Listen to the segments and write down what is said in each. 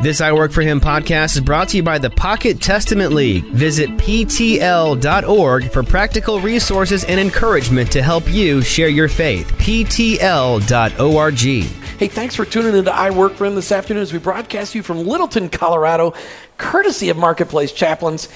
This I Work For Him podcast is brought to you by the Pocket Testament League. Visit PTL.org for practical resources and encouragement to help you share your faith. PTL.org. Hey, thanks for tuning into I Work For Him this afternoon as we broadcast you from Littleton, Colorado, courtesy of Marketplace Chaplains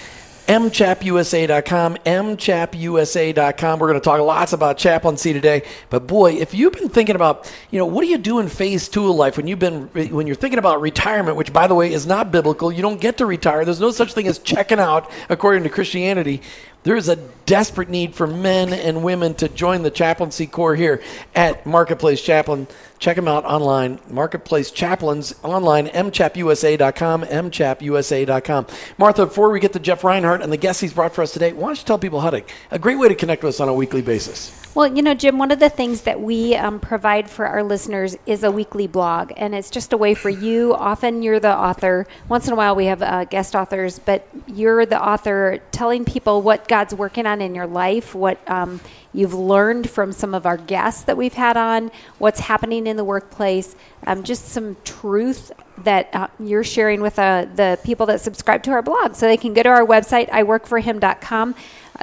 mchapusa.com, mchapusa.com. We're going to talk lots about chaplaincy today. But boy, if you've been thinking about, you know, what do you do in phase two of life when you've been when you're thinking about retirement, which by the way is not biblical. You don't get to retire. There's no such thing as checking out according to Christianity. There is a desperate need for men and women to join the chaplaincy corps here at Marketplace Chaplain. Check them out online, Marketplace Chaplains online, mchapusa.com, mchapusa.com. Martha, before we get to Jeff Reinhardt and the guests he's brought for us today, why don't you tell people how to, a great way to connect with us on a weekly basis? Well, you know, Jim, one of the things that we um, provide for our listeners is a weekly blog, and it's just a way for you. Often you're the author. Once in a while we have uh, guest authors, but you're the author telling people what God's working on in your life, what um, you've learned from some of our guests that we've had on, what's happening in the workplace, um, just some truth that uh, you're sharing with uh, the people that subscribe to our blog. So they can go to our website, iworkforhim.com.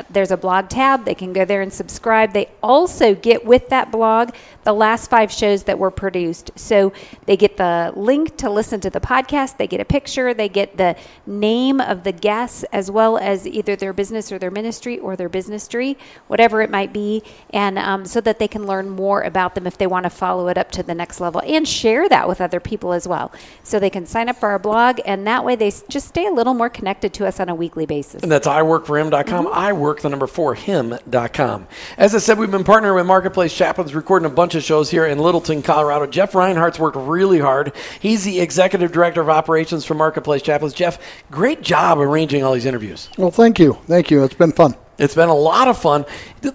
There's a blog tab. They can go there and subscribe. They also get with that blog the last five shows that were produced. So they get the link to listen to the podcast, they get a picture, they get the name of the guests, as well as either their business or their ministry or their business tree, whatever it might be, and um, so that they can learn more about them if they want to follow it up to the next level and share that with other people as well. So they can sign up for our blog, and that way they just stay a little more connected to us on a weekly basis. And that's iworkforhim.com. Mm-hmm. I work the number four him.com. As I said, we've been partnering with Marketplace Chaplains, recording a bunch of shows here in Littleton, Colorado. Jeff Reinhardt's worked really hard. He's the executive director of operations for Marketplace Chaplains. Jeff, great job arranging all these interviews. Well, thank you. Thank you. It's been fun. It's been a lot of fun.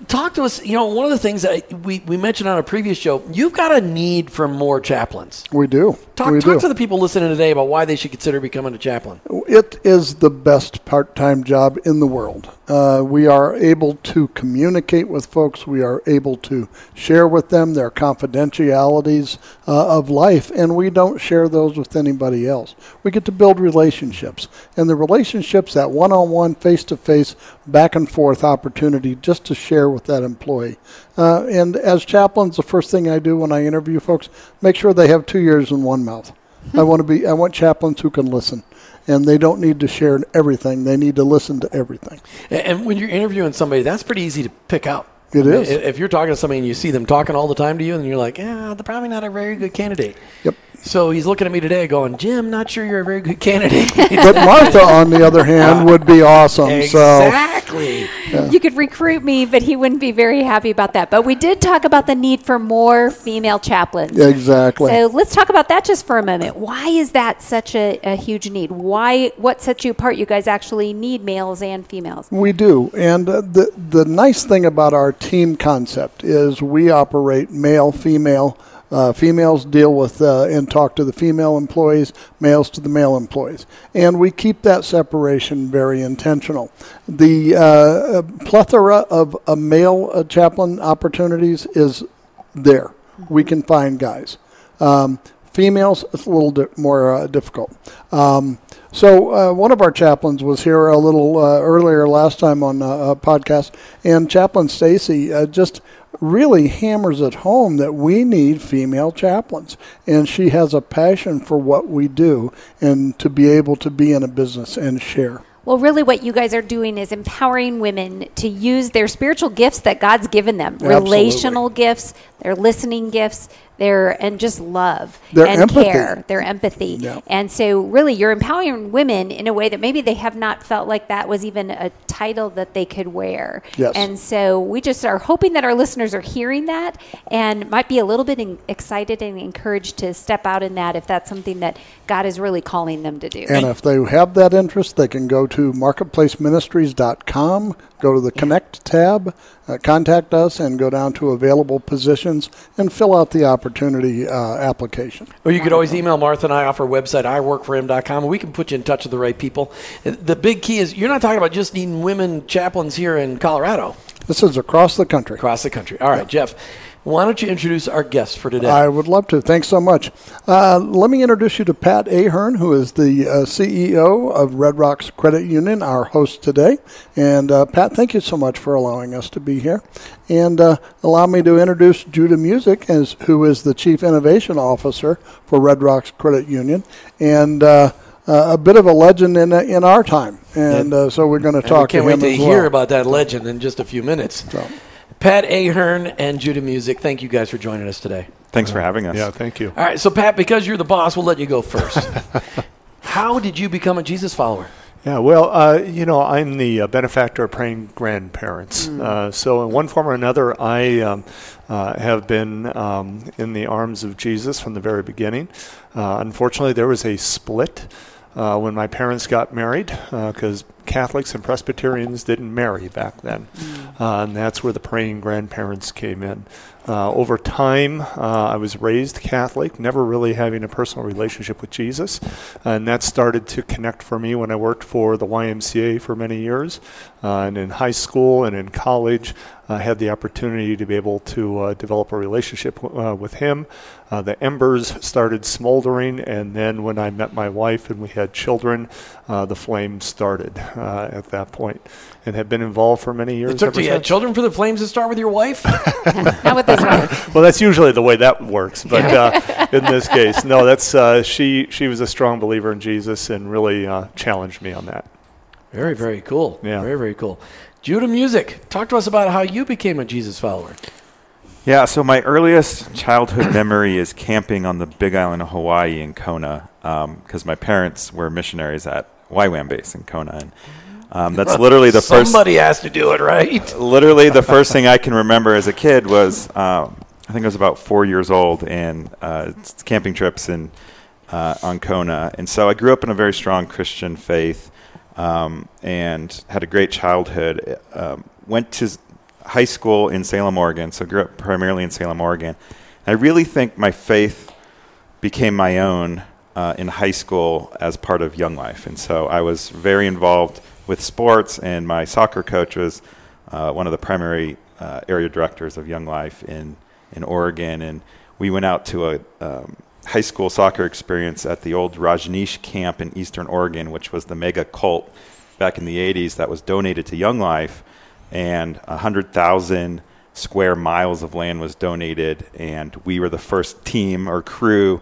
Talk to us. You know, one of the things that we, we mentioned on a previous show, you've got a need for more chaplains. We do. Talk, we talk do. to the people listening today about why they should consider becoming a chaplain. It is the best part time job in the world. Uh, we are able to communicate with folks. We are able to share with them their confidentialities uh, of life, and we don't share those with anybody else. We get to build relationships, and the relationships, that one on one, face to face, back and forth opportunity just to share with that employee. Uh, and as chaplains, the first thing I do when I interview folks, make sure they have two ears and one mouth. I want to be. I want chaplains who can listen and they don't need to share everything. They need to listen to everything. And when you're interviewing somebody, that's pretty easy to pick out. It is. If you're talking to somebody and you see them talking all the time to you, and you're like, yeah, they're probably not a very good candidate. Yep. So he's looking at me today going, Jim, not sure you're a very good candidate. but Martha, on the other hand, would be awesome. Exactly. So yeah. you could recruit me, but he wouldn't be very happy about that. But we did talk about the need for more female chaplains. Exactly. So let's talk about that just for a moment. Why is that such a, a huge need? Why? What sets you apart? You guys actually need males and females. We do, and uh, the the nice thing about our team concept is we operate male, female uh, females deal with uh, and talk to the female employees, males to the male employees. And we keep that separation very intentional. The uh, uh plethora of male uh, chaplain opportunities is there. We can find guys. Um, females, it's a little di- more uh, difficult. Um, so one of our chaplains was here a little earlier last time on a podcast, and Chaplain Stacy just – really hammers it home that we need female chaplains. And she has a passion for what we do and to be able to be in a business and share. Well, really, what you guys are doing is empowering women to use their spiritual gifts that God's given them Absolutely. relational gifts, their listening gifts, their and just love their and empathy. care, their empathy. Yeah. And so really you're empowering women in a way that maybe they have not felt like that was even a title that they could wear. Yes. And so we just are hoping that our listeners are hearing that and might be a little bit in, excited and encouraged to step out in that if that's something that God is really calling them to do. And if they have that interest, they can go to marketplaceministries.com, go to the Connect tab, uh, contact us, and go down to available positions and fill out the opportunity uh, application. Or you could always email Martha and I off our website, iworkforhim.com, and we can put you in touch with the right people. The big key is you're not talking about just needing women chaplains here in Colorado. This is across the country. Across the country. All right, yeah. Jeff. Why don't you introduce our guest for today? I would love to. Thanks so much. Uh, let me introduce you to Pat Ahern, who is the uh, CEO of Red Rocks Credit Union, our host today. And uh, Pat, thank you so much for allowing us to be here. And uh, allow me to introduce Judah Music, as, who is the Chief Innovation Officer for Red Rocks Credit Union. And uh, uh, a bit of a legend in in our time, and uh, so we're going to talk. can't to wait to hear about that legend in just a few minutes. So, Pat Ahern and Judah Music, thank you guys for joining us today. Thanks for having us. Yeah, thank you. All right, so Pat, because you're the boss, we'll let you go first. How did you become a Jesus follower? Yeah, well, uh, you know, I'm the uh, benefactor of praying grandparents. Uh, so, in one form or another, I um, uh, have been um, in the arms of Jesus from the very beginning. Uh, unfortunately, there was a split uh, when my parents got married because Catholics and Presbyterians didn't marry back then. Uh, and that's where the praying grandparents came in. Uh, over time, uh, I was raised Catholic, never really having a personal relationship with Jesus. And that started to connect for me when I worked for the YMCA for many years. Uh, and in high school and in college, I had the opportunity to be able to uh, develop a relationship uh, with him. Uh, the embers started smoldering, and then when I met my wife and we had children, uh, the flame started uh, at that point, and have been involved for many years. It took ever till you had since. children for the flames to start with your wife? Not with this one. Well, that's usually the way that works, but uh, in this case, no. That's uh, she. She was a strong believer in Jesus and really uh, challenged me on that. very, very cool. Yeah. Very, very cool. Judah Music, talk to us about how you became a Jesus follower. Yeah, so my earliest childhood memory is camping on the Big Island of Hawaii in Kona because my parents were missionaries at YWAM base in Kona. And um, that's literally the first. Somebody has to do it, right? literally the first thing I can remember as a kid was um, I think I was about four years old and uh, camping trips in uh, on Kona, and so I grew up in a very strong Christian faith um, and had a great childhood. Um, went to high school in Salem, Oregon, so grew up primarily in Salem, Oregon. I really think my faith became my own uh, in high school as part of Young Life. And so I was very involved with sports, and my soccer coach was uh, one of the primary uh, area directors of Young Life in, in Oregon. And we went out to a um, high school soccer experience at the old Rajneesh camp in Eastern Oregon, which was the mega cult back in the 80s that was donated to Young Life. And 100,000 square miles of land was donated, and we were the first team or crew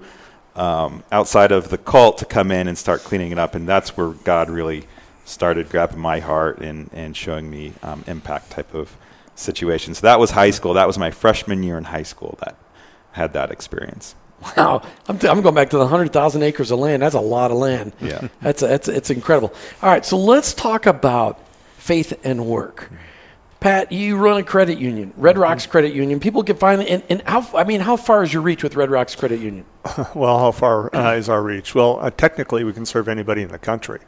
um, outside of the cult to come in and start cleaning it up. And that's where God really started grabbing my heart and, and showing me um, impact type of situation. So that was high school. That was my freshman year in high school that had that experience. Wow, I'm, I'm going back to the 100,000 acres of land. That's a lot of land. Yeah. That's, that's it's incredible. All right, so let's talk about faith and work. Pat, you run a credit union, Red Rocks mm-hmm. Credit Union. People can find it. And, and how, I mean, how far is your reach with Red Rocks Credit Union? Well, how far uh, is our reach? Well, uh, technically, we can serve anybody in the country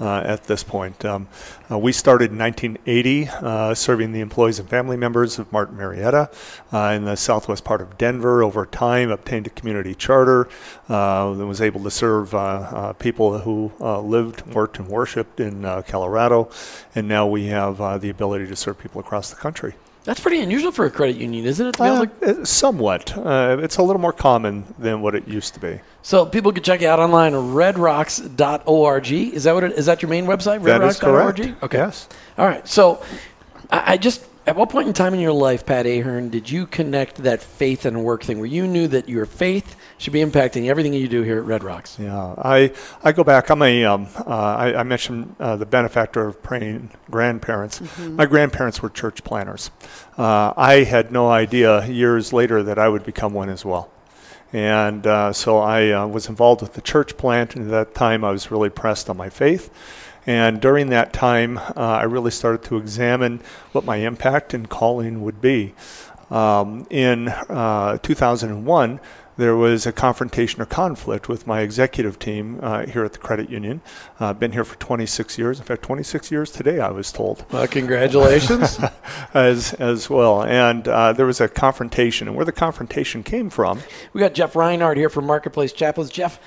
uh, at this point. Um, uh, we started in 1980 uh, serving the employees and family members of Martin Marietta uh, in the southwest part of Denver. Over time, obtained a community charter uh, that was able to serve uh, people who lived, worked, and worshipped in Colorado. And now we have the ability to serve people across the country. That's pretty unusual for a credit union, isn't it? Uh, uh, somewhat. Uh, it's a little more common than what it used to be. so people can check you out online, redrocks.org. Is that what it, is that your main website? That is redrocks.org? correct. Okay. Yes. All right. So I, I just, at what point in time in your life, Pat Ahern, did you connect that faith and work thing where you knew that your faith should be impacting everything you do here at Red Rocks? Yeah, I, I go back. I'm a um, uh, I, I mentioned uh, the benefactor of praying grandparents. My grandparents were church planters. Uh, I had no idea years later that I would become one as well. And uh, so I uh, was involved with the church plant, and at that time I was really pressed on my faith. And during that time, uh, I really started to examine what my impact and calling would be. Um, in uh, 2001, there was a confrontation or conflict with my executive team uh, here at the credit union. Uh, been here for 26 years. In fact, 26 years today, I was told Well, congratulations. as as well. And uh, there was a confrontation, and where the confrontation came from we got Jeff Reinhardt here from Marketplace Chaplains. Jeff,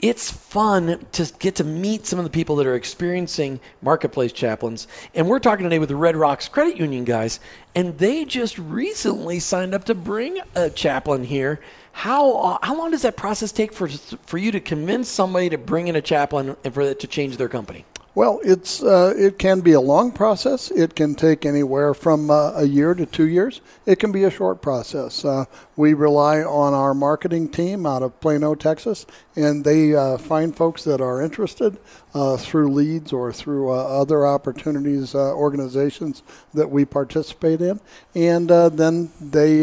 it's fun to get to meet some of the people that are experiencing marketplace chaplains. And we're talking today with the Red Rocks Credit Union guys, and they just recently signed up to bring a chaplain here. How uh, how long does that process take for for you to convince somebody to bring in a chaplain and for it to change their company? Well, it's uh, it can be a long process. It can take anywhere from uh, a year to two years. It can be a short process. Uh, we rely on our marketing team out of Plano, Texas, and they uh, find folks that are interested uh, through leads or through uh, other opportunities, organizations that we participate in, and then they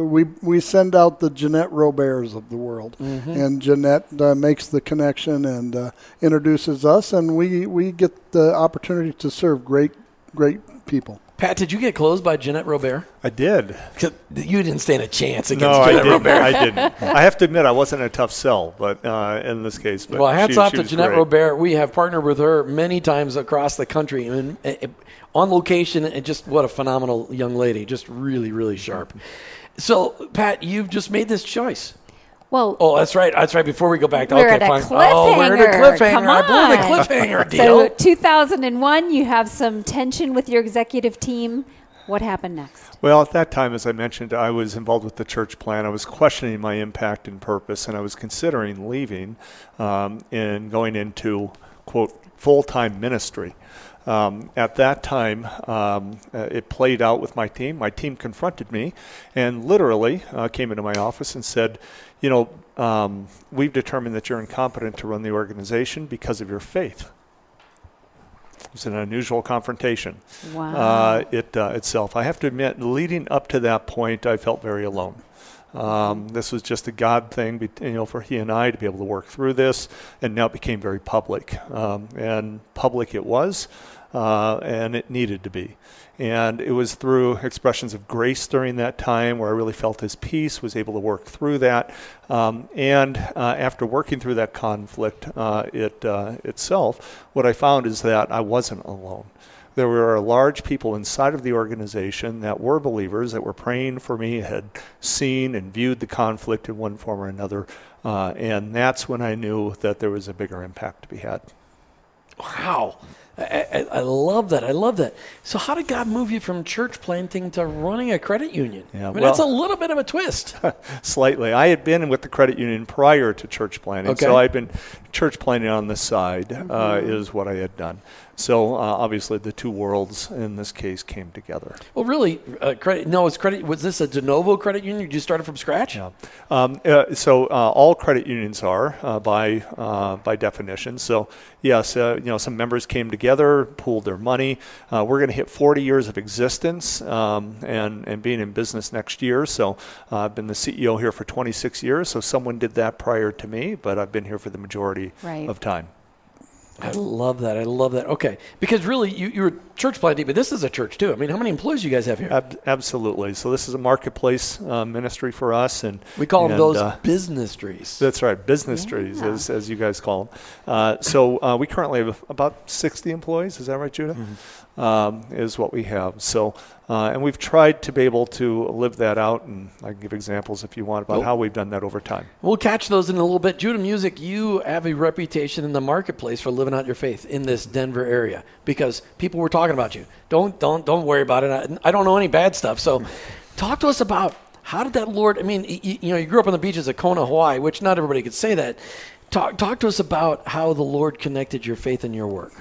we we send out the Jeanette Roberts of the world, mm-hmm. and Jeanette makes the connection and introduces us, and we we get the opportunity to serve great great people. Pat, did you get closed by Jeanette Robert? I did. You didn't stand a chance against no, Jeanette I didn't. Robert. I didn't. I have to admit, I wasn't a tough sell, but uh, in this case, well, hats she, off she to Jeanette great. Robert. We have partnered with her many times across the country, and, and on location, and just what a phenomenal young lady. Just really, really sharp. So, Pat, you've just made this choice. Well, oh, that's right. That's right. Before we go back, we're okay, at fine. a cliffhanger. Oh, we're at a cliffhanger. Come on. I blew the cliffhanger deal. So, 2001, you have some tension with your executive team. What happened next? Well, at that time, as I mentioned, I was involved with the church plant. I was questioning my impact and purpose, and I was considering leaving um, and going into, quote, full time ministry. Um, at that time, um, uh, it played out with my team. My team confronted me and literally uh, came into my office and said, You know, um, we've determined that you're incompetent to run the organization because of your faith. It was an unusual confrontation. Wow. Uh, it uh, itself. I have to admit, leading up to that point, I felt very alone. Um, this was just a God thing, you know, for he and I to be able to work through this, and now it became very public. Um, and public it was uh, and it needed to be. And it was through expressions of grace during that time where I really felt his peace, was able to work through that. Um, and uh, after working through that conflict uh, it, uh, itself, what I found is that I wasn't alone. There were large people inside of the organization that were believers, that were praying for me, had seen and viewed the conflict in one form or another. Uh, and that's when I knew that there was a bigger impact to be had. Wow. I, I, love that. I love that. So, how did God move you from church planting to running a credit union? Yeah, I mean, well, that's a little bit of a twist. slightly. I had been with the credit union prior to church planting, okay. so I'd been church planting on the side, uh, mm-hmm. uh, is what I had done. So uh, obviously, the two worlds in this case came together. Well, really, uh, credit. No, it's credit. Was this a de novo credit union? You just started from scratch? Yeah. Um, uh, so uh, all credit unions are uh, by uh, by definition. So yes, you know, some members came together, pooled their money. we're going to hit 40 years of existence um, and and being in business next year. So I've been the CEO here for 26 years. So someone did that prior to me, but I've been here for the majority right. of time. I love that. I love that. Okay, because really, you, you're church planting, but this is a church too. I mean, how many employees do you guys have here? Ab- absolutely. So this is a marketplace uh, ministry for us, and we call and, them those uh, business trees. That's right, business yeah. trees, as, as you guys call them. Uh, so uh, we currently have about 60 employees. Is that right, Judah? Mm-hmm um, is what we have. So, uh, and we've tried to be able to live that out, and I can give examples if you want about how we've done that over time. We'll catch those in a little bit. Judah Music, you have a reputation in the marketplace for living out your faith in this Denver area because people were talking about you. Don't don't don't worry about it. I, I don't know any bad stuff. So, talk to us about how did that Lord? I mean, you, you know, you grew up on the beaches of Kona, Hawaii, which not everybody could say that. Talk talk to us about how the Lord connected your faith and your work.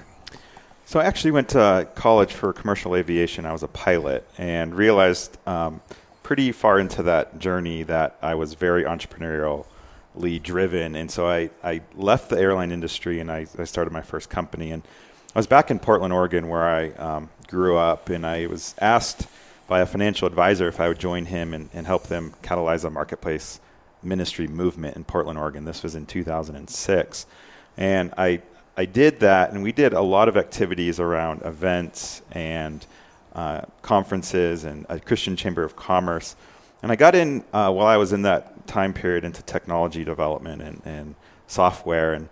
So I actually went to college for commercial aviation. I was a pilot and realized um, pretty far into that journey that I was very entrepreneurially driven. And so I, I left the airline industry and I, I started my first company. And I was back in Portland, Oregon, where I um, grew up. And I was asked by a financial advisor if I would join him and, and help them catalyze a marketplace ministry movement in Portland, Oregon. This was in 2006. And I, I did that, and we did a lot of activities around events and uh, conferences and a Christian Chamber of Commerce. And I got in uh, while I was in that time period into technology development and, and software, and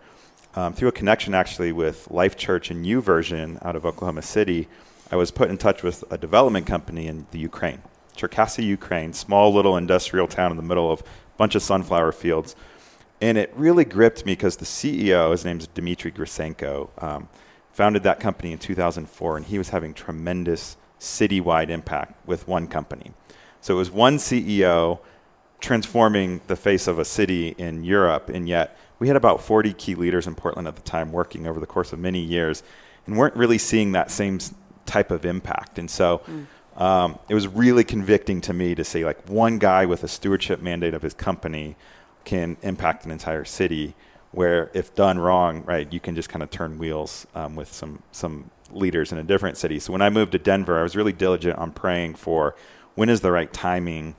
um, through a connection actually with Life Church and YouVersion out of Oklahoma City, I was put in touch with a development company in the Ukraine, Cherkasy, Ukraine, small little industrial town in the middle of a bunch of sunflower fields And it really gripped me because the CEO, his name's Dmitry Grisenko, um, founded that company in 2004, and he was having tremendous citywide impact with one company. So it was one CEO transforming the face of a city in Europe, and yet we had about 40 key leaders in Portland at the time working over the course of many years and weren't really seeing that same type of impact. And so mm. um, it was really convicting to me to see like, one guy with a stewardship mandate of his company can impact an entire city. Where, if done wrong, right, you can just kind of turn wheels um, with some some leaders in a different city. So when I moved to Denver, I was really diligent on praying for when is the right timing,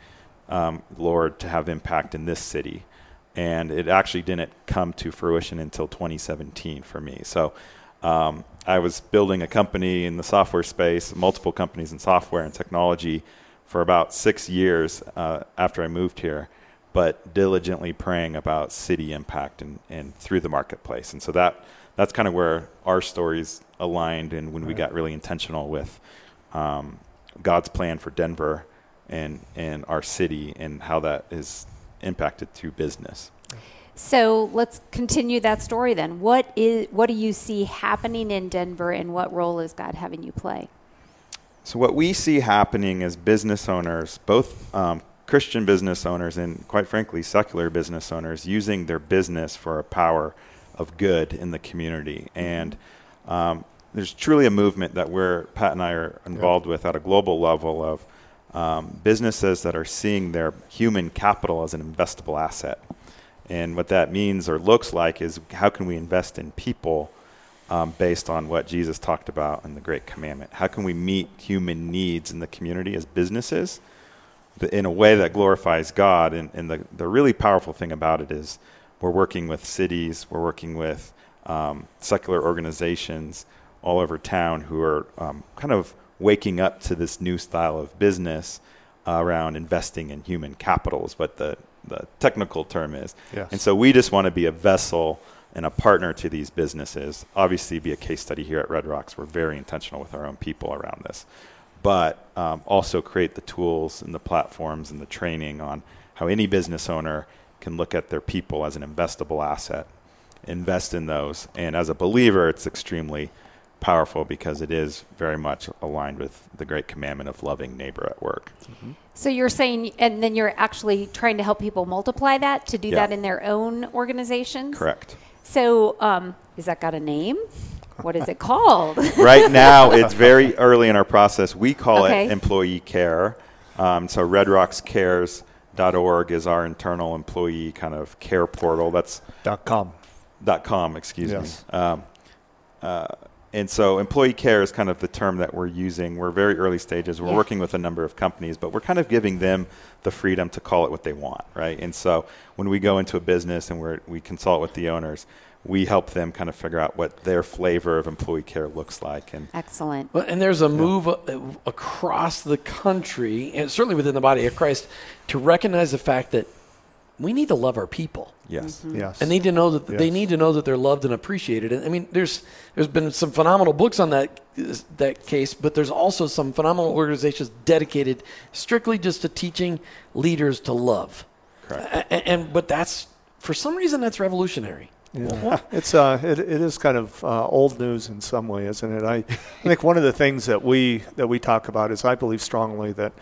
um, Lord, to have impact in this city. And it actually didn't come to fruition until 2017 for me. So um, I was building a company in the software space, multiple companies in software and technology for about six years uh, after I moved here, but diligently praying about city impact and, and through the marketplace. And so that that's kind of where our stories aligned and when right. we got really intentional with um, God's plan for Denver and, and our city and how that is impacted through business. So let's continue that story then. What is what do you see happening in Denver, and what role is God having you play? So what we see happening is business owners, both um, Christian business owners and quite frankly secular business owners, using their business for a power of good in the community, and um, there's truly a movement that we're Pat and I are involved with at a global level of um, businesses that are seeing their human capital as an investable asset. And what that means or looks like is how can we invest in people um, based on what Jesus talked about in the Great Commandment? How can we meet human needs in the community as businesses in a way that glorifies God? And, and the, the really powerful thing about it is we're working with cities, we're working with um, secular organizations all over town who are um, kind of waking up to this new style of business uh, around investing in human capital is what the the technical term is. Yes. And so we just want to be a vessel and a partner to these businesses. Obviously, be a case study here at Red Rocks. We're very intentional with our own people around this, but um, also create the tools and the platforms and the training on how any business owner can look at their people as an investable asset, invest in those, and as a believer, it's extremely powerful because it is very much aligned with the great commandment of loving neighbor at work. Mm-hmm. So you're saying, and then you're actually trying to help people multiply that to do yeah. that in their own organizations? Correct. So um, is that got a name? What is it called? right now, it's very early in our process. We call okay. it employee care. Um, so redrockscares.org is our internal employee kind of care portal. That's dot .com. Dot .com, excuse yes. me. Um, uh, and so employee care is kind of the term that we're using. We're very early stages. We're yeah. working with a number of companies, but we're kind of giving them the freedom to call it what they want, right? And so when we go into a business and we we consult with the owners, we help them kind of figure out what their flavor of employee care looks like. And excellent. Well, and there's a move yeah. across the country, and certainly within the body of Christ, to recognize the fact that we need to love our people. Yes. Mm-hmm. Yes. And need to know that yes. they need to know that they're loved and appreciated. And I mean, there's there's been some phenomenal books on that that case, but there's also some phenomenal organizations dedicated strictly just to teaching leaders to love. Correct. And, and but that's for some reason that's revolutionary. Yeah. it's uh, it, it is kind of uh, old news in some way, isn't it? I, I think one of the things that we that we talk about is I believe strongly that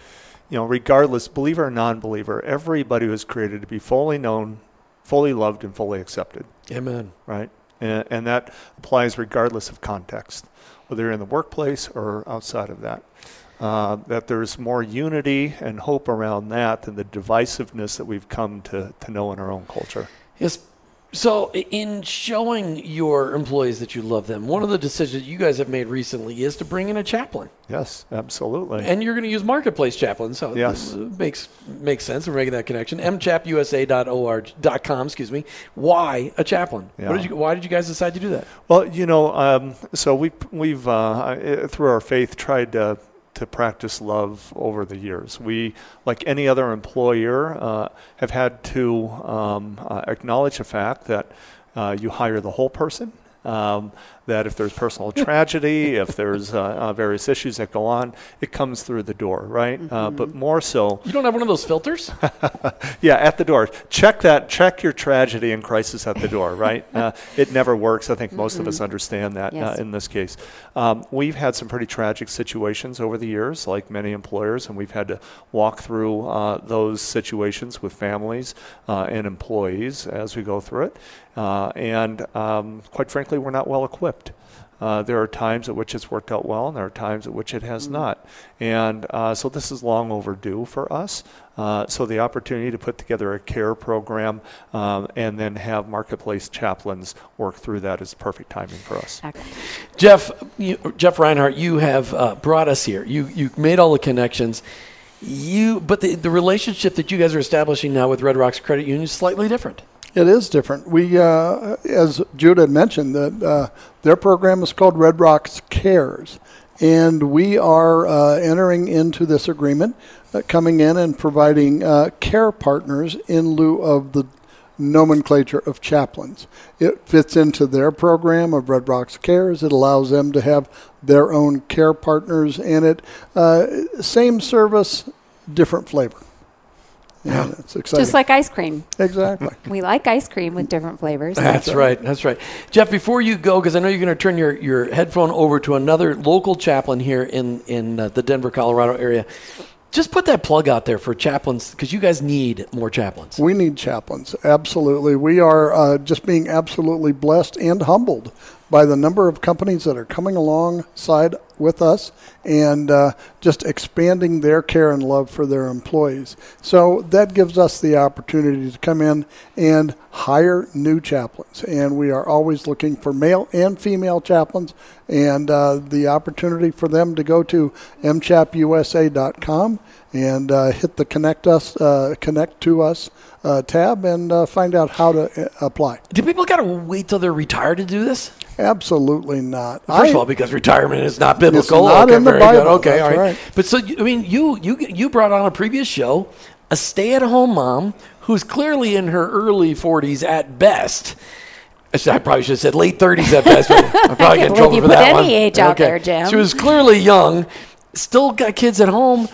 you know, regardless, believer or non-believer, everybody was created to be fully known, fully loved, and fully accepted. Amen. Right, and, and that applies regardless of context, whether you're in the workplace or outside of that. Uh, that there's more unity and hope around that than the divisiveness that we've come to, to know in our own culture. Yes, so, in showing your employees that you love them, one of the decisions you guys have made recently is to bring in a chaplain. Yes, absolutely. And you're going to use marketplace chaplain, so yes, makes makes sense. We're making that connection. mchapusa.org.com. Excuse me. Why a chaplain? Yeah. Did you, why did you guys decide to do that? Well, you know, um, so we we've uh, through our faith tried to to practice love over the years. We, like any other employer, uh, have had to um, uh, acknowledge the fact that uh, you hire the whole person Um, that if there's personal tragedy, if there's uh, uh, various issues that go on, it comes through the door, right? Uh, but more so, You don't have one of those filters? yeah, at the door. Check that. Check your tragedy and crisis at the door, right? Uh, it never works. I think most of us understand that Yes. uh, in this case. Um, we've had some pretty tragic situations over the years, like many employers, and we've had to walk through uh, those situations with families uh, and employees as we go through it. Uh, and um, quite frankly, we're not well equipped. Uh, there are times at which it's worked out well, and there are times at which it has not. And uh, so this is long overdue for us. Uh, so the opportunity to put together a care program um, and then have marketplace chaplains work through that is perfect timing for us. Jeff, you, Jeff Reinhardt, you have uh, brought us here. You you made all the connections. You, but the, the relationship that you guys are establishing now with Red Rocks Credit Union is slightly different. It is different. We, uh, as Jude had mentioned, that uh, their program is called Red Rocks Cares, and we are uh, entering into this agreement, uh, coming in and providing uh, care partners in lieu of the nomenclature of chaplains. It fits into their program of Red Rocks Cares. It allows them to have their own care partners in it. Uh, same service, different flavor. Yeah, it's exciting. Just like ice cream. exactly. We like ice cream with different flavors. That's right. That's right. Jeff, before you go, because I know you're going to turn your, your headphone over to another local chaplain here in, in uh, the Denver, Colorado area. Just put that plug out there for chaplains because you guys need more chaplains. We need chaplains, absolutely. We are uh, just being absolutely blessed and humbled by the number of companies that are coming alongside with us and uh, just expanding their care and love for their employees. So that gives us the opportunity to come in and hire new chaplains. And we are always looking for male and female chaplains and uh, the opportunity for them to go to mchapusa.com and uh, hit the connect us, uh, connect to us uh, tab and uh, find out how to uh, apply. Do people got to wait till they're retired to do this? Absolutely not. First of all, because retirement is not biblical. It's not okay, in the very good. Bible. Okay, That's all right. right. But so I mean, you you you brought on a previous show a stay-at-home mom who's clearly in her early 40s at best. I probably should have said late 30s at best. But I probably get in believe trouble you for put that any one. age out there, Jim. She was clearly young, still got kids at home,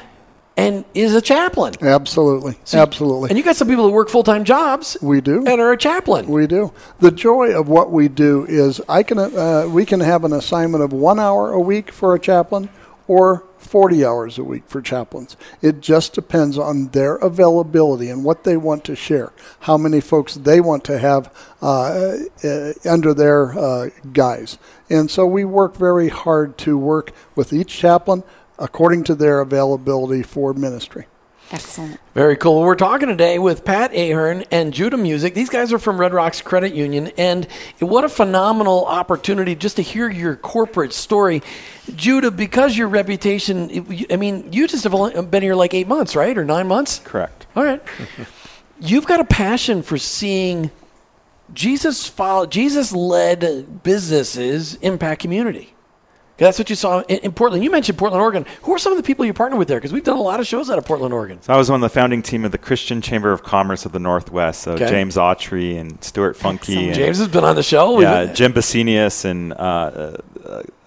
and is a chaplain. Absolutely. Absolutely. And you got some people that work full-time jobs. We do. And are a chaplain. We do. The joy of what we do is I can uh, we can have an assignment of one hour a week for a chaplain or 40 hours a week for chaplains. It just depends on their availability and what they want to share, how many folks they want to have uh, uh, under their uh, guise. And so we work very hard to work with each chaplain according to their availability for ministry. Excellent. Very cool. We're talking today with Pat Ahern and Judah Music. These guys are from Red Rocks Credit Union, and what a phenomenal opportunity just to hear your corporate story. Judah, because your reputation, I mean, you just have only been here like eight months, right? Or nine months? Correct. All right. You've got a passion for seeing Jesus follow, Jesus led businesses impact community. That's what you saw in, in Portland. You mentioned Portland, Oregon. Who are some of the people you partner with there? Because we've done a lot of shows out of Portland, Oregon. So I was on the founding team of the Christian Chamber of Commerce of the Northwest. So Okay. James Autry and Stuart Funky. And, James has been on the show. yeah, We've- Jim Basinius and uh, uh,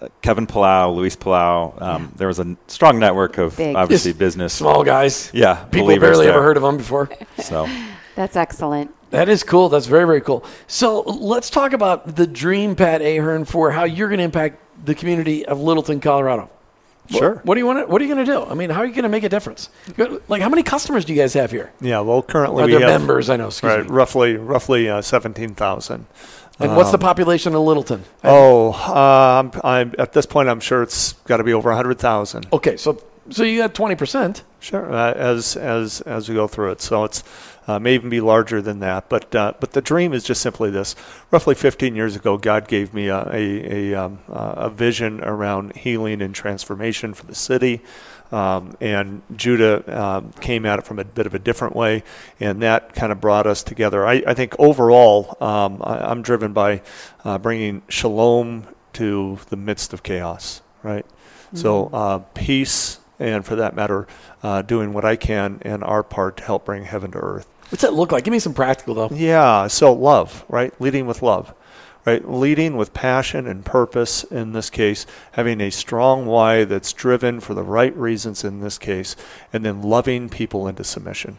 uh, Kevin Palau, Luis Palau. Um, There was a strong network of Big. obviously Just business. small guys. Yeah, People believers barely there. ever heard of them before. So That's excellent. That is cool. That's very, very cool. So let's talk about the dream, Pat Ahern, for how you're going to impact the community of Littleton, Colorado. Sure. What do you want? To, what are you going to do? I mean, how are you going to make a difference? Like, how many customers do you guys have here? Yeah, well, currently Are we there have members? I know. Excuse right, me. roughly roughly uh, seventeen thousand. And what's the population of Littleton? Oh, um, I'm, at this point, I'm sure it's got to be over hundred thousand. Okay, so so you got twenty percent. Sure, uh, as as as we go through it, so it's uh, may even be larger than that. But uh, but the dream is just simply this: roughly 15 years ago, God gave me a a, a, um, a vision around healing and transformation for the city. Um, and Judah um, came at it from a bit of a different way, and that kind of brought us together. I, I think overall, um, I, I'm driven by uh, bringing shalom to the midst of chaos, right? So uh, peace, and for that matter, uh, doing what I can and our part to help bring heaven to earth. What's that look like? Give me some practical though. Yeah, so love, right? Leading with love. right? Leading with passion and purpose in this case, having a strong why that's driven for the right reasons in this case, and then loving people into submission.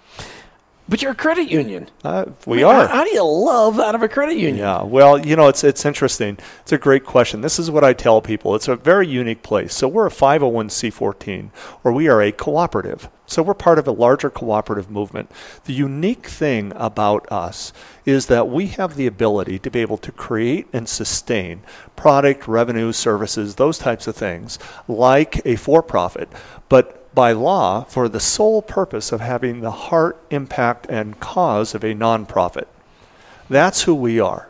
But you're a credit union. Uh, we I mean, are. How, how do you love out of a credit union? Yeah, well, you know, it's it's interesting. It's a great question. This is what I tell people. It's a very unique place. So we're a 501c14, or we are a cooperative. So we're part of a larger cooperative movement. The unique thing about us is that we have the ability to be able to create and sustain product, revenue, services, those types of things, like a for-profit, but by law for the sole purpose of having the heart, impact, and cause of a nonprofit. That's who we are.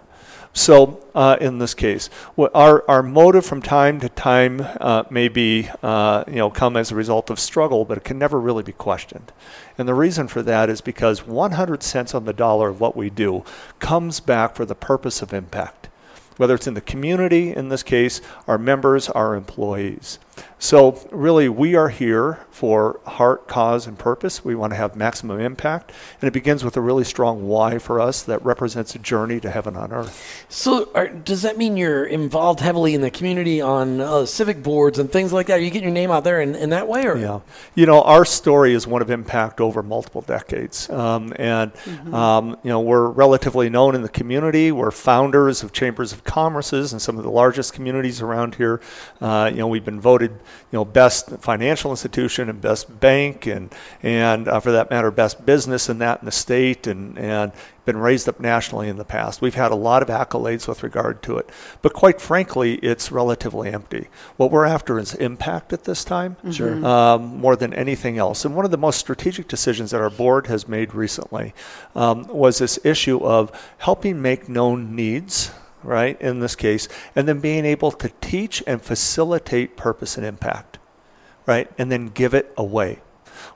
So, uh, in this case, our, our motive from time to time uh, may be, uh, you know, come as a result of struggle, but it can never really be questioned. And the reason for that is because 100 cents on the dollar of what we do comes back for the purpose of impact, whether it's in the community, in this case, our members, our employees. So, really, we are here for heart, cause, and purpose. We want to have maximum impact. And it begins with a really strong why for us that represents a journey to heaven on earth. So, are, does that mean you're involved heavily in the community on uh, civic boards and things like that? Are you getting your name out there in, in that way? Or? Yeah. You know, our story is one of impact over multiple decades. Um, and, mm-hmm. um, you know, we're relatively known in the community. We're founders of chambers of commerces and some of the largest communities around here. Uh, you know, we've been voted voted, you know, best financial institution and best bank, and and uh, for that matter, best business in that in the state, and and been raised up nationally in the past. We've had a lot of accolades with regard to it, but quite frankly, it's relatively empty. What we're after is impact at this time, sure, um, more than anything else. And one of the most strategic decisions that our board has made recently um, was this issue of helping make known needs right, in this case, and then being able to teach and facilitate purpose and impact, right, and then give it away.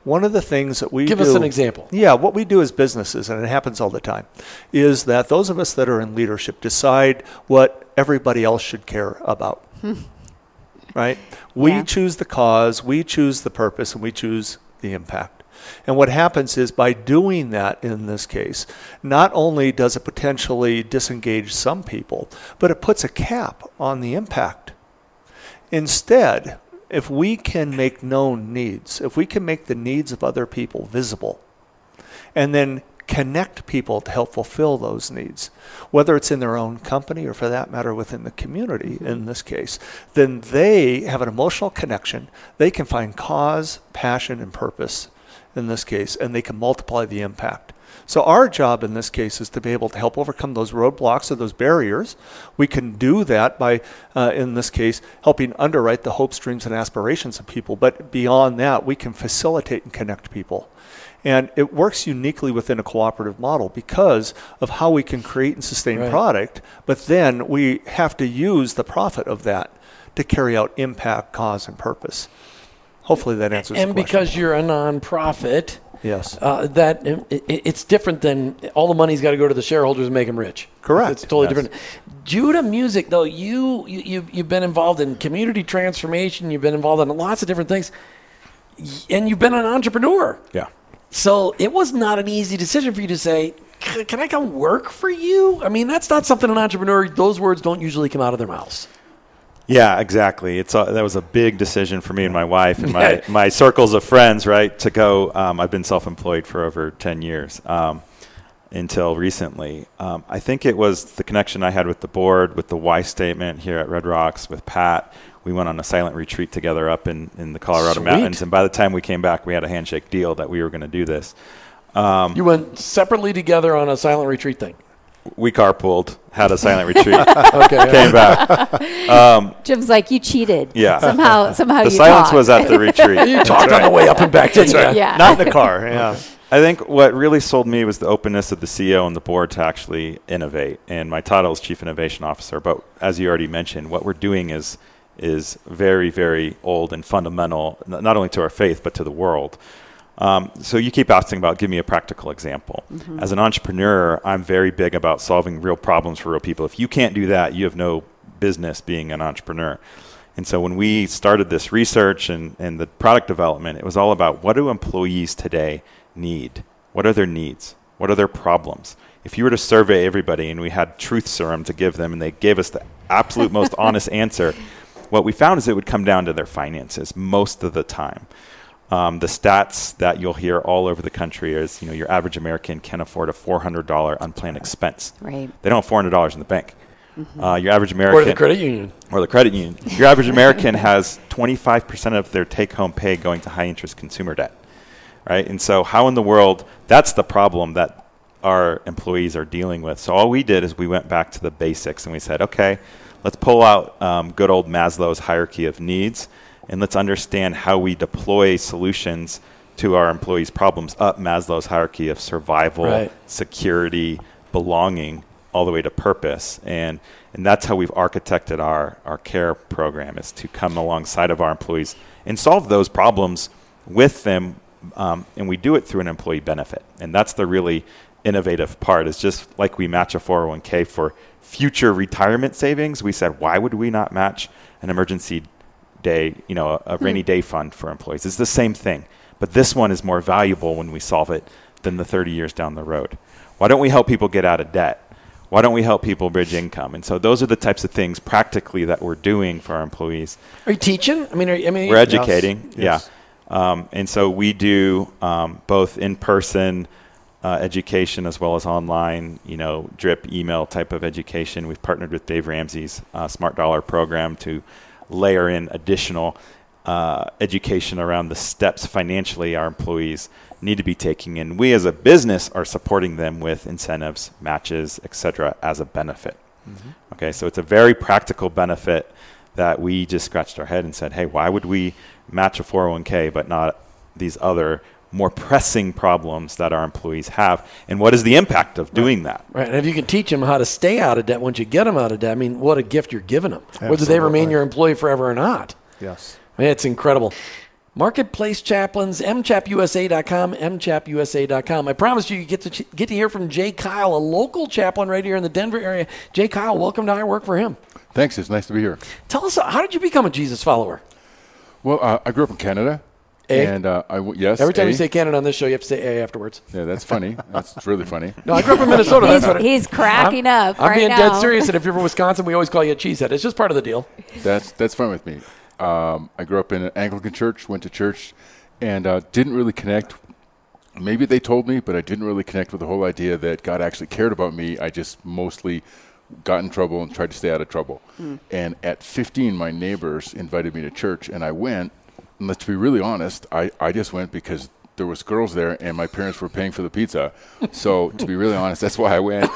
One of the things that we give do, us an example. Yeah, what we do as businesses, and it happens all the time, is that those of us that are in leadership decide what everybody else should care about. right? We Yeah. choose the cause, we choose the purpose, and we choose the impact. And what happens is by doing that in this case, not only does it potentially disengage some people, but it puts a cap on the impact. Instead, if we can make known needs, if we can make the needs of other people visible, and then connect people to help fulfill those needs, whether it's in their own company or for that matter within the community in this case, then they have an emotional connection. They can find cause, passion, and purpose in this case, and they can multiply the impact. So our job in this case is to be able to help overcome those roadblocks or those barriers. We can do that by, uh, in this case, helping underwrite the hopes, dreams, and aspirations of people. But beyond that, we can facilitate and connect people. And it works uniquely within a cooperative model because of how we can create and sustain Right. product. But then we have to use the profit of that to carry out impact, cause, and purpose. Hopefully that answers And because you're a nonprofit, yes. uh, that it, it- it's different than all the money's got to go to the shareholders and make them rich. Correct. It's totally Yes. different. Judah Music, though, you, you you've, you've been involved in community transformation. You've been involved in lots of different things, and you've been an entrepreneur. Yeah. So it was not an easy decision for you to say, "Can I come work for you?" I mean, that's not something an entrepreneur. Those words don't usually come out of their mouths. Yeah, exactly. It's a, that was a big decision for me and my wife and my, my circles of friends, right? To go. Um, I've been self-employed for over ten years um, until recently. Um, I think it was the connection I had with the board, with the why statement here at Red Rocks, with Pat. We went on a silent retreat together up in, in the Colorado Sweet. mountains, and by the time we came back, we had a handshake deal that we were going to do this. Um, You went separately together on a silent retreat thing. We carpooled, had a silent retreat, Okay. came back. Um, Jim's like, you cheated. Yeah. Somehow, somehow The you silence talked. was at the retreat. You talked on the way up and back, didn't you? Yeah. Not in the car. Yeah. I think what really sold me was the openness of the CEO and the board to actually innovate. And my title is Chief Innovation Officer. But as you already mentioned, what we're doing is is very, very old and fundamental, not only to our faith but to the world. Um, so you keep asking about, give me a practical example. As an entrepreneur, I'm very big about solving real problems for real people. If you can't do that, you have no business being an entrepreneur. And so when we started this research and, and the product development, it was all about what do employees today need? What are their needs? What are their problems? if you were to survey everybody and we had truth serum to give them and they gave us the absolute most honest answer, what we found is it would come down to their finances most of the time. Um, the stats that you'll hear all over the country is, you know, your average American can afford a $400 unplanned expense. Right. They don't have $400 in the bank. Uh, your average American Or the credit union. or the credit union. Your average American has 25% of their take-home pay going to high-interest consumer debt, right? And so, how in the world? That's the problem that our employees are dealing with. So all we did is we went back to the basics and we said, okay, let's pull out um, good old Maslow's hierarchy of needs, and let's understand how we deploy solutions to our employees' problems up Maslow's hierarchy of survival, Right. security, belonging, all the way to purpose. And and that's how we've architected our, our care program is to come alongside of our employees and solve those problems with them. Um, and we do it through an employee benefit. And that's the really innovative part is just like we match a 401k for future retirement savings. We said, why would we not match an emergency day, you know, a, a rainy day fund for employees? It's the same thing. But this one is more valuable when we solve it than the 30 years down the road. Why don't we help people get out of debt? Why don't we help people bridge income? And so those are the types of things practically that we're doing for our employees. Are you teaching? I mean, are, you- I mean, We're educating, Yes. yeah. Um, and so we do um, both in-person uh, education as well as online, you know, drip email type of education. We've partnered with Dave Ramsey's uh, Smart Dollar program to layer in additional uh, education around the steps financially our employees need to be taking. And we as a business are supporting them with incentives, matches, etc as a benefit. Okay, so it's a very practical benefit that we just scratched our head and said, hey, why would we match a 401k but not these other more pressing problems that our employees have? And what is the impact of doing that? Right, and if you can teach them how to stay out of debt once you get them out of debt, I mean, what a gift you're giving them, whether they remain your employee forever or not. Yes. I mean, it's incredible. Marketplace Chaplains, mchapusa.com, mchapusa.com. I promise you you get to ch- get to hear from Jay Kyle, a local chaplain right here in the Denver area. Jay Kyle, welcome to I Work for Him. Thanks. It's nice to be here. Tell us, how did you become a Jesus follower? Well, uh, I grew up in Canada, A? and uh, I w- yes. Every time A. you say Canada on this show, you have to say A afterwards. yeah, that's funny. That's really funny. No, I grew up in Minnesota. He's, That's what it, he's cracking up I'm right being now. dead serious. And if you're from Wisconsin, we always call you a cheesehead. It's just part of the deal. That's that's fine with me. Um, I grew up in an Anglican church, went to church, and uh, didn't really connect. Maybe they told me, but I didn't really connect with the whole idea that God actually cared about me. I just mostly got in trouble and tried to stay out of trouble. And at 15, my neighbors invited me to church, and I went. And let's be really honest, I, I just went because there was girls there, and my parents were paying for the pizza. So to be really honest, that's why I went.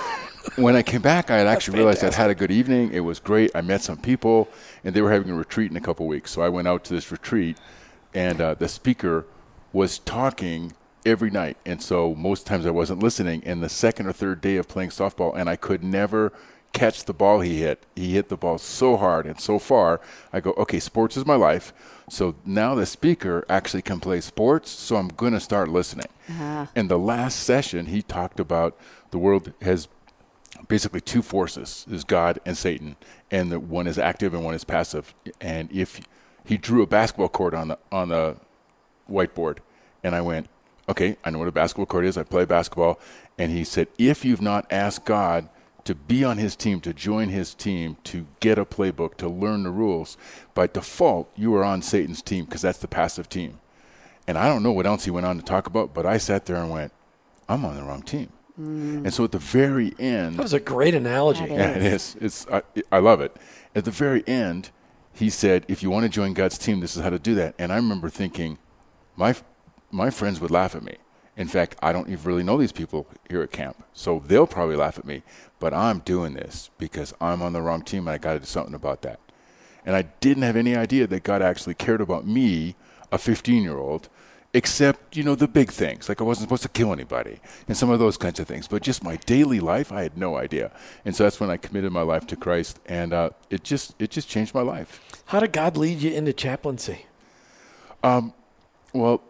When I came back, I had actually realized I'd had a good evening. It was great. I met some people, and they were having a retreat in a couple weeks. So I went out to this retreat, and uh, the speaker was talking every night. And so most times I wasn't listening. And the second or third day of playing softball, and I could never catch the ball he hit. He hit the ball so hard and so far. I go, okay, sports is my life. So now the speaker actually can play sports. So I'm going to start listening. Uh-huh. And the last session, he talked about the world has basically two forces is God and Satan, and the one is active and one is passive. And if he drew a basketball court on the on the whiteboard, and I went, okay, I know what a basketball court is. I play basketball, and he said, if you've not asked God to be on his team, to join his team, to get a playbook, to learn the rules, by default you are on Satan's team because that's the passive team. And I don't know what else he went on to talk about, but I sat there and went, I'm on the wrong team. Mm. And so at the very end, That was a great analogy. That yeah, it is. It's I, I love it. At the very end, he said, "If you want to join God's team, this is how to do that." And I remember thinking, my my friends would laugh at me. In fact, I don't even really know these people here at camp, so they'll probably laugh at me. But I'm doing this because I'm on the wrong team, and I got to do something about that. And I didn't have any idea that God actually cared about me, a 15 year old, except, you know, the big things. Like I wasn't supposed to kill anybody and some of those kinds of things. But just my daily life, I had no idea. And so that's when I committed my life to Christ. And uh, it just it just changed my life. How did God lead you into chaplaincy? Um, well,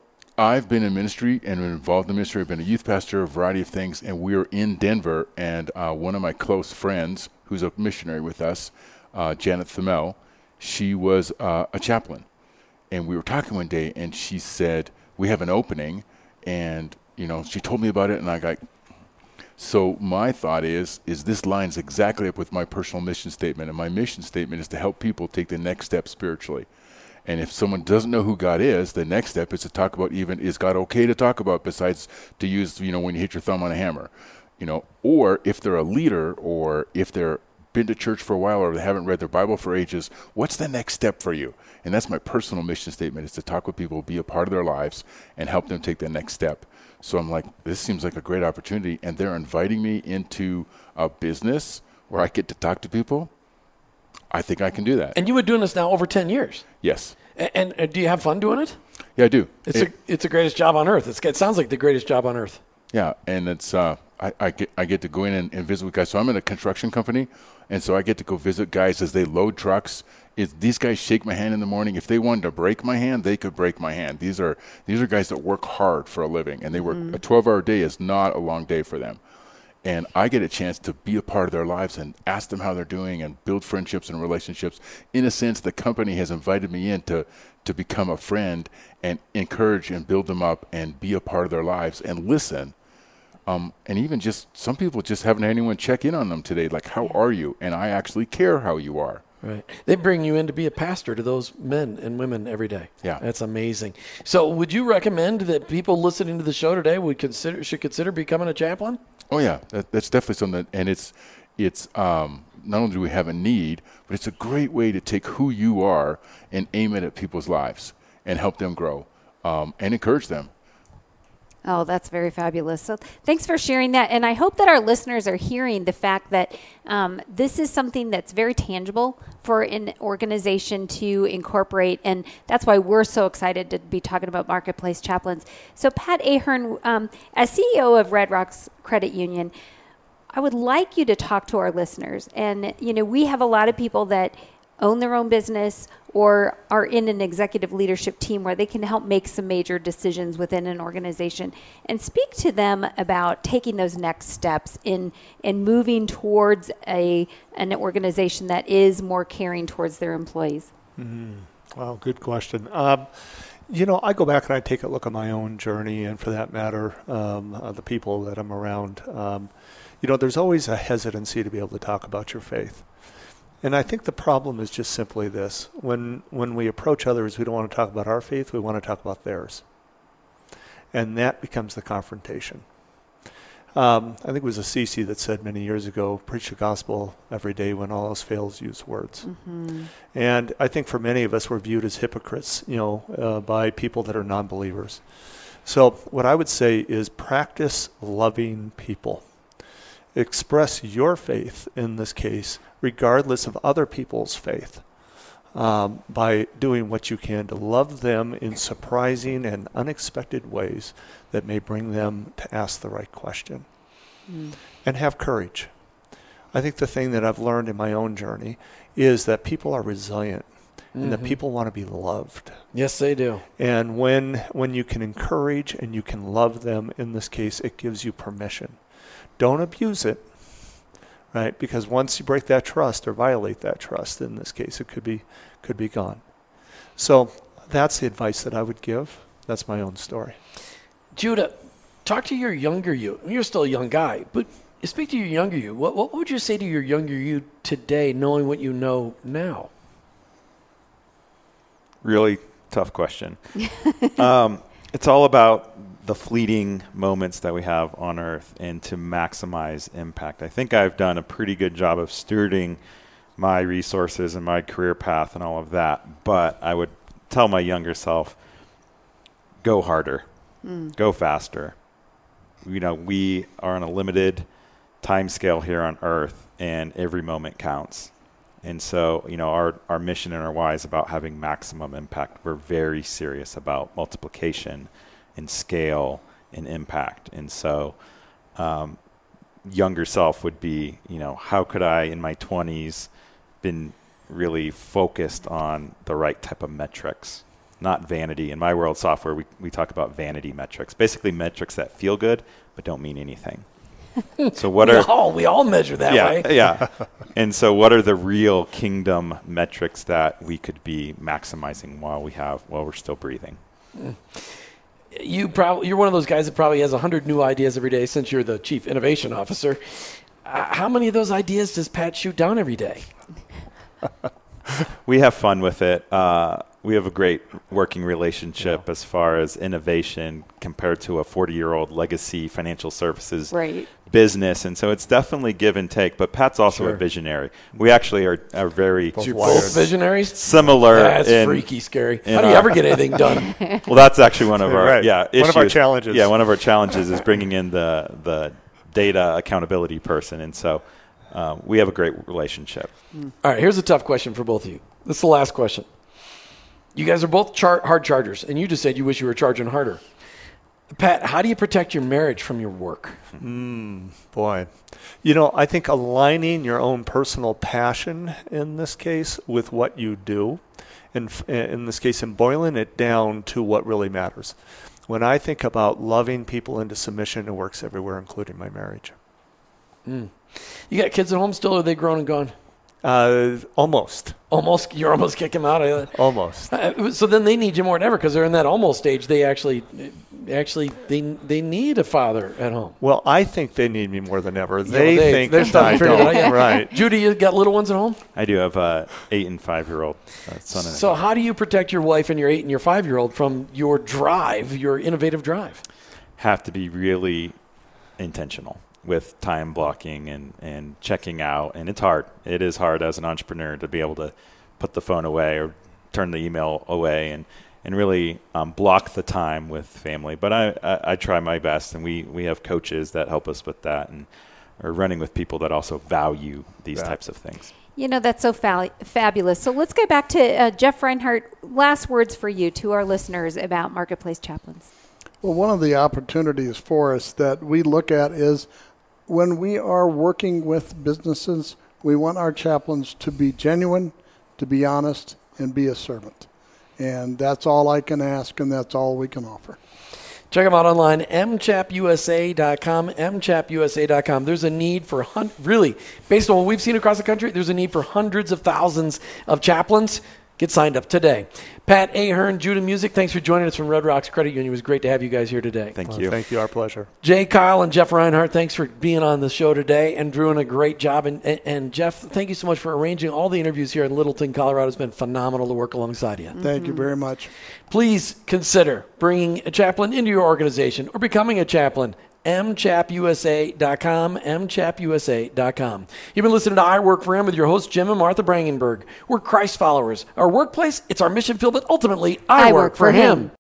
I've been in ministry and involved in ministry. I've been a youth pastor, a variety of things, and we were in Denver. And uh, one of my close friends, who's a missionary with us, uh, Janet Thamel, she was uh, a chaplain. And we were talking one day, and she said, "We have an opening," and you know, she told me about it, and I got. So my thought is, is this lines exactly up with my personal mission statement, and my mission statement is to help people take the next step spiritually. And if someone doesn't know who God is, the next step is to talk about even is God okay to talk about besides to use you know when you hit your thumb on a hammer, you know, or if they're a leader or if they're been to church for a while or they haven't read their Bible for ages, what's the next step for you? And that's my personal mission statement is to talk with people, be a part of their lives, and help them take the next step. So I'm like, this seems like a great opportunity, and they're inviting me into a business where I get to talk to people. I think I can do that. And you've been doing this now over 10 years. yes. And, and do you have fun doing it? Yeah, I do. It's, It- a, it's the greatest job on earth. It's, it sounds like the greatest job on earth. Yeah, and it's uh, I, I get I get to go in and, and visit with guys. So I'm in a construction company, and so I get to go visit guys as they load trucks. These guys shake my hand in the morning? If they wanted to break my hand, they could break my hand. These are these are guys that work hard for a living, and they work a 12 hour day is not a long day for them. And I get a chance to be a part of their lives and ask them how they're doing and build friendships and relationships. In a sense, the company has invited me in to to become a friend and encourage and build them up and be a part of their lives and listen um, and even just some people just haven't had anyone check in on them today, like how are you? And I actually care how you are. Right. They bring you in to be a pastor to those men and women every day. Yeah. That's amazing. So would you recommend that people listening to the show today would consider should consider becoming a chaplain? Oh yeah, that, that's definitely something. And it's it's um, not only do we have a need, but it's a great way to take who you are and aim it at people's lives and help them grow um, and encourage them. Oh, that's very fabulous. So, thanks for sharing that. And I hope that our listeners are hearing the fact that um, this is something that's very tangible for an organization to incorporate. And that's why we're so excited to be talking about Marketplace Chaplains. So, Pat Ahern, um, as CEO of Red Rocks Credit Union, I would like you to talk to our listeners. And, you know, we have a lot of people that own their own business or are in an executive leadership team where they can help make some major decisions within an organization and speak to them about taking those next steps in in moving towards a an organization that is more caring towards their employees. Wow, good question. Um, you know, I go back and I take a look at my own journey, and for that matter, um, uh, the people that I'm around. Um, you know, there's always a hesitancy to be able to talk about your faith. And I think the problem is just simply this. When when we approach others, we don't want to talk about our faith, we want to talk about theirs. And that becomes the confrontation. Um, I think it was Assisi that said many years ago, preach the gospel every day when all else fails, use words. And I think for many of us, we're viewed as hypocrites, you know, uh, by people that are non-believers. So what I would say is practice loving people. Express your faith in this case, regardless of other people's faith, um, by doing what you can to love them in surprising and unexpected ways that may bring them to ask the right question. And have courage. I think the thing that I've learned in my own journey is that people are resilient and that people want to be loved. Yes, they do. And when when you can encourage and you can love them, in this case, it gives you permission. Don't abuse it, right? Because once you break that trust or violate that trust, in this case, it could be could be gone. So that's the advice that I would give. That's my own story. Judah, talk to your younger you. You're still a young guy, but speak to your younger you. What, what would you say to your younger you today, knowing what you know now? really tough question. um, it's all about the fleeting moments that we have on Earth and to maximize impact. I think I've done a pretty good job of stewarding my resources and my career path and all of that. But I would tell my younger self, go harder, hmm. go faster. You know, we are on a limited time scale here on Earth, and every moment counts. And so, you know, our, our mission and our why is about having maximum impact. We're very serious about multiplication and scale and impact. And so, um, younger self would be, you know, how could I in my 20s been really focused on the right type of metrics, not vanity. In my world software, we, we talk about vanity metrics, basically metrics that feel good but don't mean anything. so what We are all, we all measure that yeah, way. yeah. And so, what are the real kingdom metrics that we could be maximizing while we have while we're still breathing? You probably you're one of those guys that probably has hundred new ideas every day since you're the chief innovation officer. Uh, how many of those ideas does Pat shoot down every day? we have fun with it. Uh, we have a great working relationship yeah. as far as innovation compared to a 40 year old legacy financial services right. Business. And so it's definitely give and take. But Pat's also sure. a visionary. We actually are, are very both, both visionaries. Similar. That's in, freaky scary. How do you ever get anything done? well, that's actually one of our right. yeah issues. One of our challenges. Yeah, one of our challenges is bringing in the the data accountability person. And so uh, we have a great relationship. All right, here's a tough question for both of you. This is the last question. You guys are both char- hard chargers, and you just said you wish you were charging harder. Pat, how do you protect your marriage from your work? Mm, boy. You know, I think aligning your own personal passion in this case with what you do, in, in this case, in boiling it down to what really matters. When I think about loving people into submission, it works everywhere, including my marriage. Mm. You got kids at home still, or are they grown and gone? Uh, almost. Almost. You're almost kicking them out. of Almost. Uh, so then they need you more than ever because they're in that almost stage. They actually, actually, they they need a father at home. Well, I think they need me more than ever. They, they think they're starting to figure out. Right. Judah, you got little ones at home? I do have a eight and five year old uh, son. so how do you protect your wife and your eight and your five year old from your drive, your innovative drive? Have to be really intentional with time blocking and, and checking out. And it's hard. It is hard as an entrepreneur to be able to put the phone away or turn the email away and, and really um, block the time with family. But I, I, I, try my best, and we, we have coaches that help us with that and are running with people that also value these yeah. types of things. You know, that's so fa- fabulous. So let's go back to uh, Jeff Reinhart. Last words for you to our listeners about Marketplace Chaplains. Well, one of the opportunities for us that we look at is when we are working with businesses, we want our chaplains to be genuine, to be honest, and be a servant. And that's all I can ask, and that's all we can offer. Check them out online, mchapusa.com, mchapusa.com. There's a need for, hun- really, based on what we've seen across the country, there's a need for hundreds of thousands of chaplains Get signed up today. Pat Ahern, Judah Music, thanks for joining us from Red Rocks Credit Union. It was great to have you guys here today. Thank well, you. Thank you. Our pleasure. Jay Kyle and Jeff Reinhart, thanks for being on the show today and doing a great job. And, and, and, Jeff, thank you so much for arranging all the interviews here in Littleton, Colorado. It's been phenomenal to work alongside you. Mm-hmm. Thank you very much. Please consider bringing a chaplain into your organization or becoming a chaplain mchapusa.com, mchapusa.com. You've been listening to I Work for Him with your hosts, Jim and Martha Brangenberg. We're Christ followers. Our workplace, it's our mission field, but ultimately, I, I work, work, for him. him.